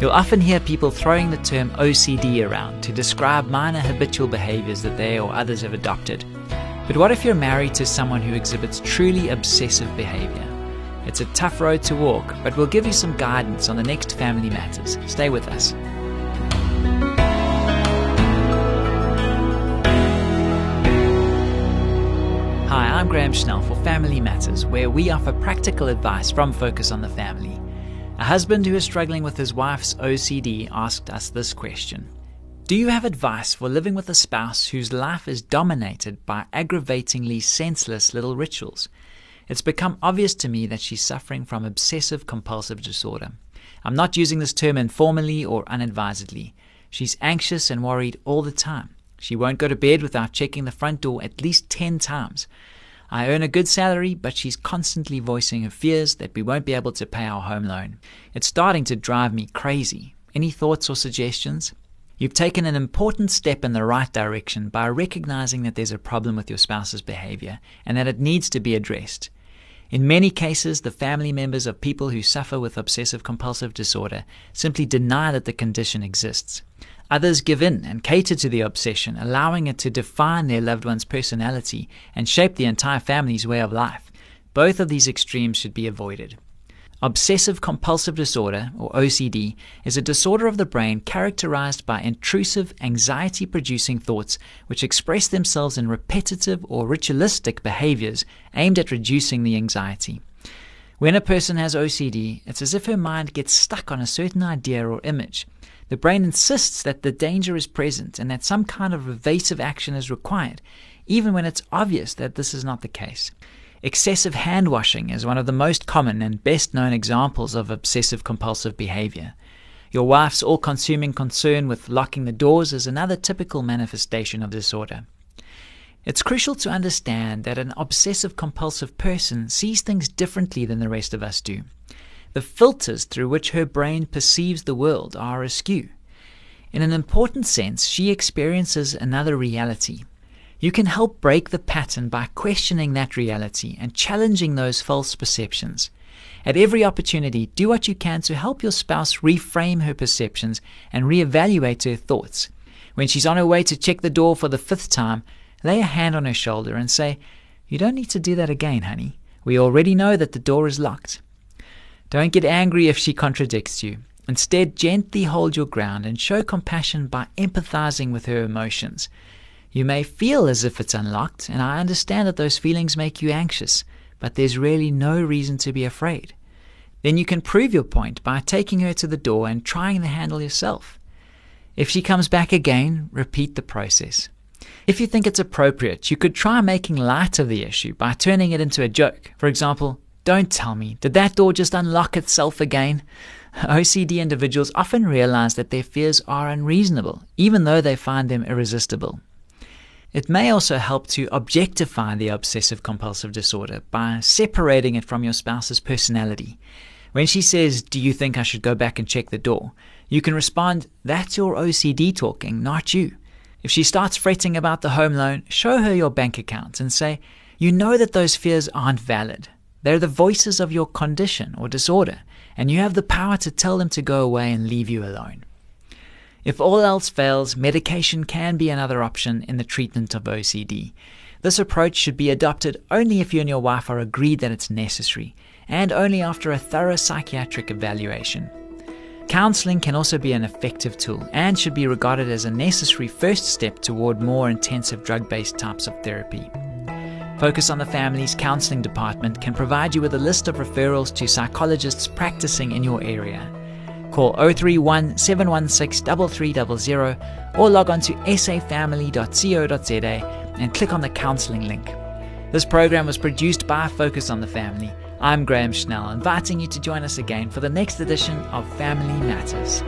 You'll often hear people throwing the term OCD around to describe minor habitual behaviors that they or others have adopted. But what if you're married to someone who exhibits truly obsessive behavior? It's a tough road to walk, but we'll give you some guidance on the next Family Matters. Stay with us. Hi, I'm Graham Schnell for Family Matters, where we offer practical advice from Focus on the Family. A husband who is struggling with his wife's OCD asked us this question Do you have advice for living with a spouse whose life is dominated by aggravatingly senseless little rituals? It's become obvious to me that she's suffering from obsessive compulsive disorder. I'm not using this term informally or unadvisedly. She's anxious and worried all the time. She won't go to bed without checking the front door at least 10 times. I earn a good salary, but she's constantly voicing her fears that we won't be able to pay our home loan. It's starting to drive me crazy. Any thoughts or suggestions? You've taken an important step in the right direction by recognizing that there's a problem with your spouse's behavior and that it needs to be addressed. In many cases, the family members of people who suffer with obsessive compulsive disorder simply deny that the condition exists. Others give in and cater to the obsession, allowing it to define their loved one's personality and shape the entire family's way of life. Both of these extremes should be avoided. Obsessive compulsive disorder, or OCD, is a disorder of the brain characterized by intrusive, anxiety producing thoughts which express themselves in repetitive or ritualistic behaviors aimed at reducing the anxiety. When a person has OCD, it's as if her mind gets stuck on a certain idea or image. The brain insists that the danger is present and that some kind of evasive action is required, even when it's obvious that this is not the case. Excessive hand washing is one of the most common and best known examples of obsessive compulsive behavior. Your wife's all consuming concern with locking the doors is another typical manifestation of disorder. It's crucial to understand that an obsessive compulsive person sees things differently than the rest of us do. The filters through which her brain perceives the world are askew. In an important sense, she experiences another reality, you can help break the pattern by questioning that reality and challenging those false perceptions. At every opportunity, do what you can to help your spouse reframe her perceptions and reevaluate her thoughts. When she's on her way to check the door for the fifth time, lay a hand on her shoulder and say, You don't need to do that again, honey. We already know that the door is locked. Don't get angry if she contradicts you. Instead, gently hold your ground and show compassion by empathizing with her emotions. You may feel as if it's unlocked, and I understand that those feelings make you anxious, but there's really no reason to be afraid. Then you can prove your point by taking her to the door and trying the handle yourself. If she comes back again, repeat the process. If you think it's appropriate, you could try making light of the issue by turning it into a joke. For example, don't tell me, did that door just unlock itself again? OCD individuals often realize that their fears are unreasonable, even though they find them irresistible. It may also help to objectify the obsessive compulsive disorder by separating it from your spouse's personality. When she says, Do you think I should go back and check the door? you can respond, That's your OCD talking, not you. If she starts fretting about the home loan, show her your bank account and say, You know that those fears aren't valid. They're the voices of your condition or disorder, and you have the power to tell them to go away and leave you alone. If all else fails, medication can be another option in the treatment of OCD. This approach should be adopted only if you and your wife are agreed that it's necessary, and only after a thorough psychiatric evaluation. Counseling can also be an effective tool and should be regarded as a necessary first step toward more intensive drug based types of therapy. Focus on the Family's Counseling Department can provide you with a list of referrals to psychologists practicing in your area. Call 031 716 3300 or log on to safamily.co.za and click on the counseling link. This program was produced by Focus on the Family. I'm Graham Schnell, inviting you to join us again for the next edition of Family Matters.